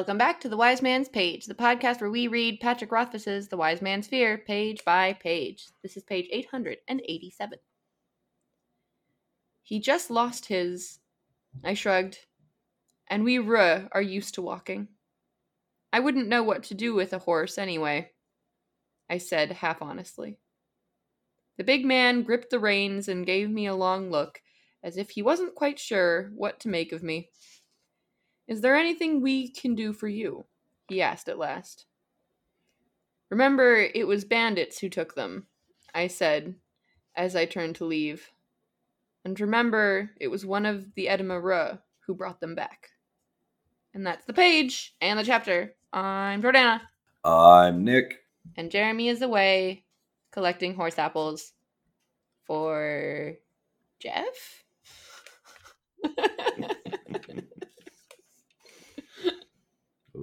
Welcome back to The Wise Man's Page, the podcast where we read Patrick Rothfuss's The Wise Man's Fear page by page. This is page 887. He just lost his. I shrugged. And we ruh are used to walking. I wouldn't know what to do with a horse anyway, I said half honestly. The big man gripped the reins and gave me a long look, as if he wasn't quite sure what to make of me. Is there anything we can do for you? he asked at last. Remember, it was bandits who took them, I said as I turned to leave. And remember, it was one of the Edema Ruh who brought them back. And that's the page and the chapter. I'm Jordana. I'm Nick. And Jeremy is away collecting horse apples for Jeff?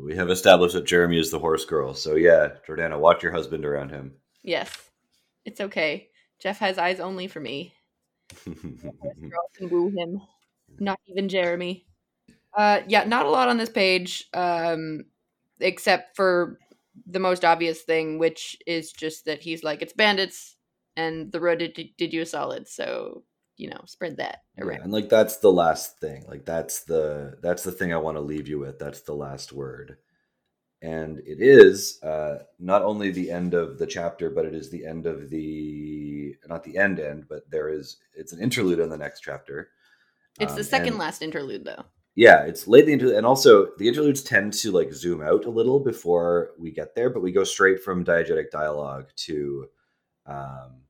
we have established that Jeremy is the horse girl. So yeah, Jordana, watch your husband around him. yes. It's okay. Jeff has eyes only for me. Girl can woo him. Not even Jeremy. Uh yeah, not a lot on this page. Um except for the most obvious thing, which is just that he's like, it's bandits, and the road did, did you a solid. So you know, spread that around. Yeah, and like that's the last thing. Like that's the that's the thing I want to leave you with. That's the last word. And it is uh, not only the end of the chapter, but it is the end of the not the end end, but there is it's an interlude in the next chapter. It's the Um, second and- last interlude, though. yeah it's late the interlude and also the interludes tend to like zoom out a little before we get there but we go straight from diegetic dialogue to um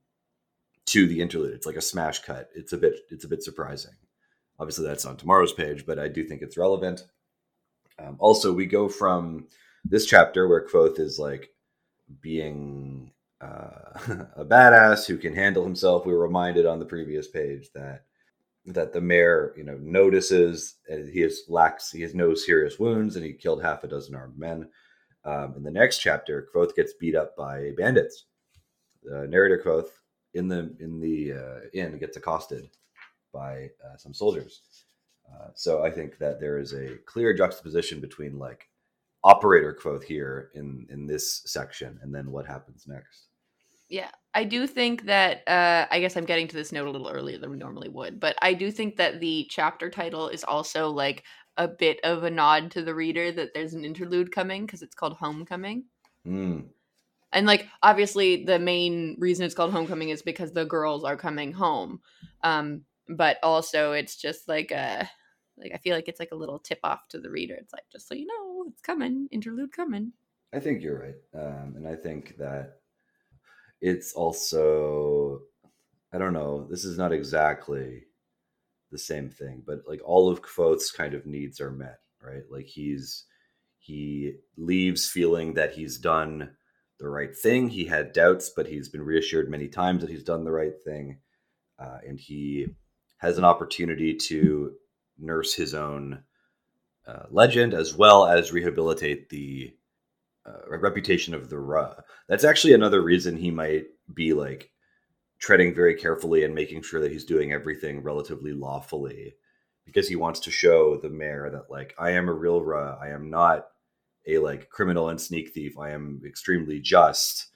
to the interlude. It's like a smash cut. It's a bit it's a bit surprising. Obviously that's on tomorrow's page but i do think it's relevant. Um, also we go from this chapter where Kvothe is like being uh, a badass who can handle himself. We were reminded on the previous page that that the mayor, you know, notices and he has lacks he has no serious wounds and he killed half a dozen armed men. Um, in the next chapter, Kvothe gets beat up by bandits. The narrator Kvothe in the in the uh, inn gets accosted by uh, some soldiers. Uh, so I think that there is a clear juxtaposition between like operator Kvothe here in in this section and then what happens next. Yeah, I do think that. Uh, I guess I'm getting to this note a little earlier than we normally would, but I do think that the chapter title is also like a bit of a nod to the reader that there's an interlude coming because it's called Homecoming. Mm, And like obviously the main reason it's called Homecoming is because the girls are coming home. Um, but also it's just like a like I feel like it's like a little tip off to the reader. It's like just so you know, it's coming, interlude coming. I think you're right, um, and I think that it's also I don't know. This is not exactly the same thing, but like all of Kvothe's kind of needs are met, right? Like he's he leaves feeling that he's done the right thing. He had doubts, but he's been reassured many times that he's done the right thing, uh, and he has an opportunity to nurse his own uh, legend as well as rehabilitate the uh, reputation of the Ruh. That's actually another reason he might be like treading very carefully and making sure that he's doing everything relatively lawfully because he wants to show the mayor that like I am a real Ruh. I am not a like criminal and sneak thief. I am extremely just.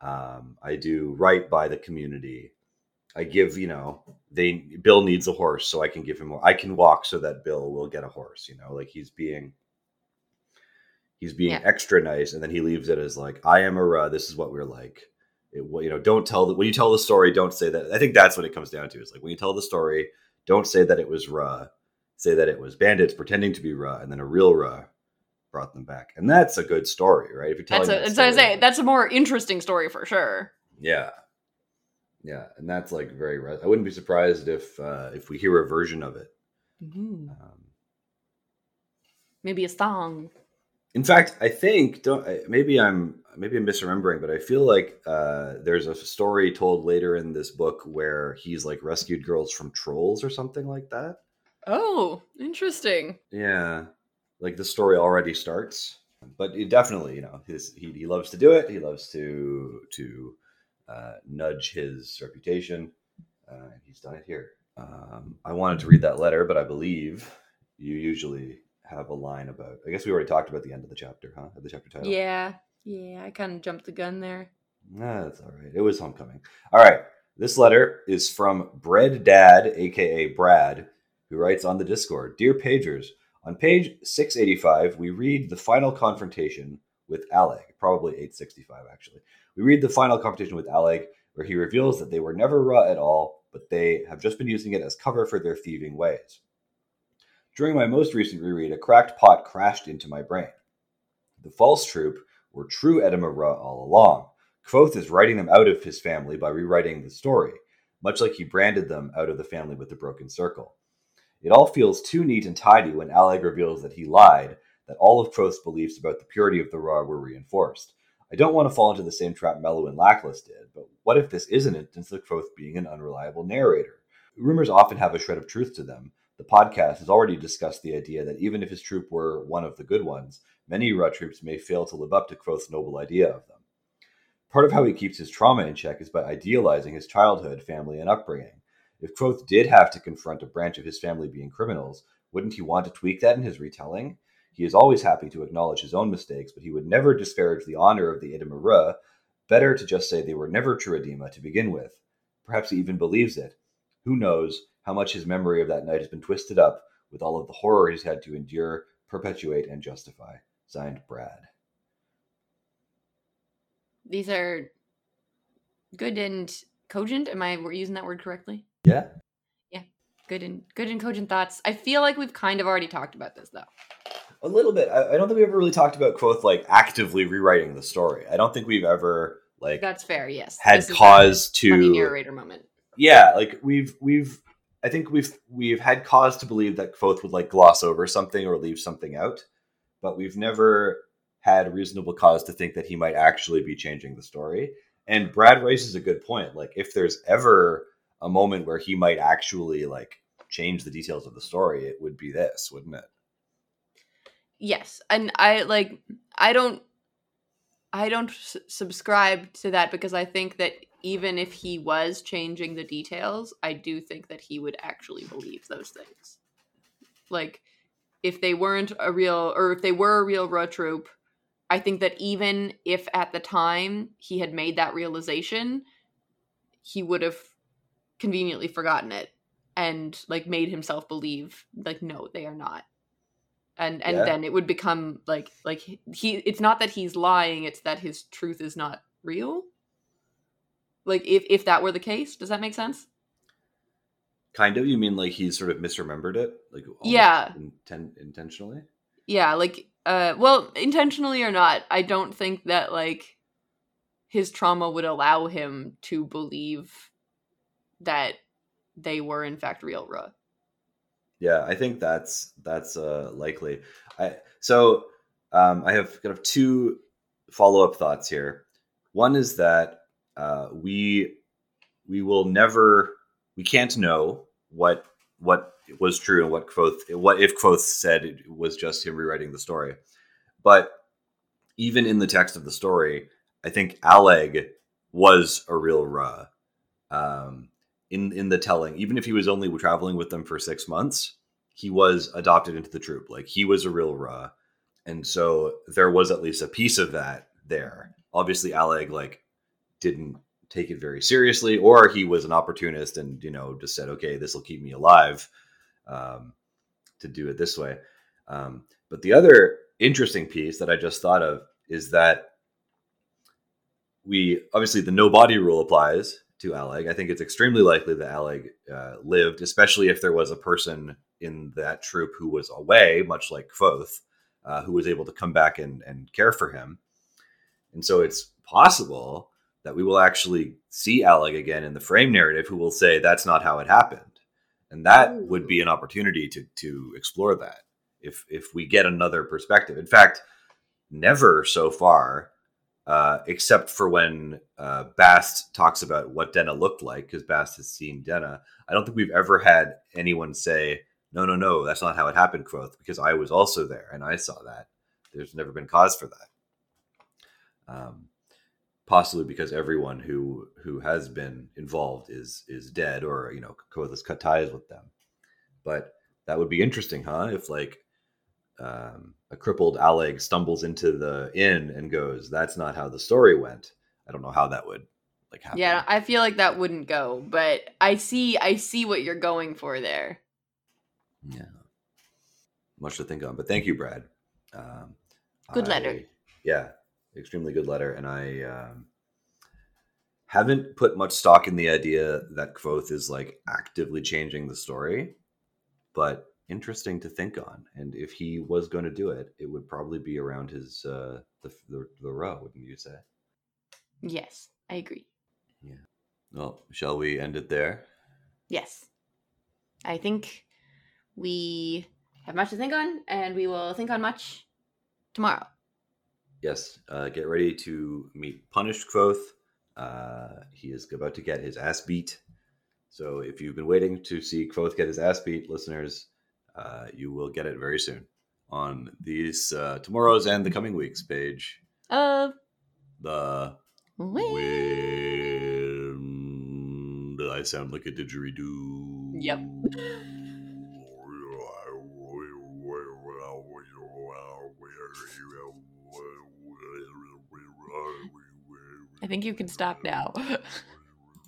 Um, I do right by the community. I give, you know, they Bill needs a horse, so I can give him. I can walk so that Bill will get a horse. You know, like he's being he's being Yeah. extra nice, and then he leaves it as like, "I am a Ruh. This is what we're like." It, you know, don't tell the when you tell the story, don't say that. I think that's what it comes down to. Is like when you tell the story, don't say that it was Ruh. Say that it was bandits pretending to be Ruh, and then a real Ruh brought them back, and that's a good story, right? If you're telling That's a, that that's what I story, say. That's a more interesting story for sure. yeah, yeah, and that's like very. re- I wouldn't be surprised if uh, if we hear a version of it. Um, Maybe a song. In fact, I think don't maybe I'm maybe I'm misremembering, but I feel like uh, there's a story told later in this book where he's like rescued girls from trolls or something like that. Oh, interesting. Yeah, like the story already starts, but it definitely, you know, his he, he loves to do it. He loves to to uh, nudge his reputation. Uh, and he's done it here. Um, I wanted to read that letter, but I believe you usually have a line about. I guess we already talked about the end of the chapter, huh? Of the chapter title. Yeah, yeah, I kind of jumped the gun there. Nah, that's all right. It was homecoming. All right. This letter is from Bread Dad, aka Brad, who writes on the Discord Dear Pagers, on page 685, we read the final confrontation with Alleg, probably 865 actually. We read the final confrontation with Alleg, where he reveals that they were never Ruh at all, but they have just been using it as cover for their thieving ways. During my most recent reread, a cracked pot crashed into my brain. The false troop were true Edema Ruh all along. Kvothe is writing them out of his family by rewriting the story, much like he branded them out of the family with the broken circle. It all feels too neat and tidy when Alleg reveals that he lied, that all of Kvothe's beliefs about the purity of the Ruh were reinforced. I don't want to fall into the same trap Meluan Lackless did, but what if this is an instance of Kvothe being an unreliable narrator? Rumors often have a shred of truth to them. The podcast has already discussed the idea that even if his troop were one of the good ones, many Ruh troops may fail to live up to Kvothe's noble idea of them. Part of how he keeps his trauma in check is by idealizing his childhood, family, and upbringing. If Kvothe did have to confront a branch of his family being criminals, wouldn't he want to tweak that in his retelling? He is always happy to acknowledge his own mistakes, but he would never disparage the honor of the Edema Better to just say they were never true Edema to begin with. Perhaps he even believes it. Who knows how much his memory of that night has been twisted up with all of the horror he's had to endure, perpetuate, and justify. Signed, Brad. These are good and cogent. Am I using that word correctly? Yeah. Yeah. Good and good and cogent thoughts. I feel like we've kind of already talked about this though. A little bit. I, I don't think we ever really talked about Kvothe like actively rewriting the story. I don't think we've ever like That's fair, yes. had This cause to narrator moment. yeah, like we've we've I think we've we've had cause to believe that Kvothe would like gloss over something or leave something out, but we've never had reasonable cause to think that he might actually be changing the story. And Brad raises a good point. Like if there's ever a moment where he might actually like change the details of the story, it would be this, wouldn't it? Yes, and I like I don't I don't s- subscribe to that because I think that even if he was changing the details, I do think that he would actually believe those things. Like if they weren't a real or if they were a real Ruh troop, I think that even if at the time he had made that realization, he would have conveniently forgotten it and like made himself believe like no, they are not and and Yeah. then it would become like like he- it's not that he's lying it's that his truth is not real like if if that were the case does that make sense Kind of. You mean like he sort of misremembered it, like Yeah. inten- intentionally? yeah like uh well intentionally or not i don't think that like his trauma would allow him to believe that they were in fact real Ruh. Yeah, I think that's that's uh, likely. I so um, I have kind of two follow up thoughts here. One is that uh, we we will never we can't know what what was true and what Kvothe what if Kvothe said it was just him rewriting the story. But even in the text of the story, I think Alleg was a real Ruh. Um, in in the telling, even if he was only traveling with them for six months, he was adopted into the troop. Like he was a real Ruh, and so there was at least a piece of that there. Obviously, Alleg like didn't take it very seriously, or he was an opportunist and you know just said, "Okay, this will keep me alive." Um, to do it this way. Um, but the other interesting piece that I just thought of is that we obviously the no body rule applies to Alleg. I think it's extremely likely that Alleg uh, lived, especially if there was a person in that troop who was away, much like Kvothe, uh, who was able to come back and, and care for him. And so it's possible that we will actually see Alleg again in the frame narrative, who will say that's not how it happened, and that would be an opportunity to to explore that if if we get another perspective. In fact, never so far uh, except for when uh, Bast talks about what Denna looked like, because Bast has seen Denna. I don't think we've ever had anyone say, "No, no, no, that's not how it happened, Kvothe," because I was also there and I saw that. There's never been cause for that. Um, possibly because everyone who who has been involved is is dead, or you know, Kvothe has cut ties with them. But that would be interesting, huh? If like um, a crippled Alleg stumbles into the inn and goes, "That's not how the story went." I don't know how that would like happen. Yeah, I feel like that wouldn't go, but I see I see what you're going for there. Yeah. Much to think on, but thank you, Brad. Um, Good I- letter. Yeah, extremely good letter, and I um, haven't put much stock in the idea that Kvothe is like actively changing the story, but interesting to think on. And if he was going to do it, it would probably be around his uh, the, the the Ruh, wouldn't you say? Yes, I agree. Yeah. Well, shall we end it there? Yes. I think we have much to think on, and we will think on much tomorrow. Yes, uh, get ready to meet Punished Kvothe. Uh, he is about to get his ass beat. So if you've been waiting to see Kvothe get his ass beat, listeners, uh, you will get it very soon on these uh, tomorrow's and the coming weeks page. Of The wind. I sound like a didgeridoo. Yep. I think you can stop now.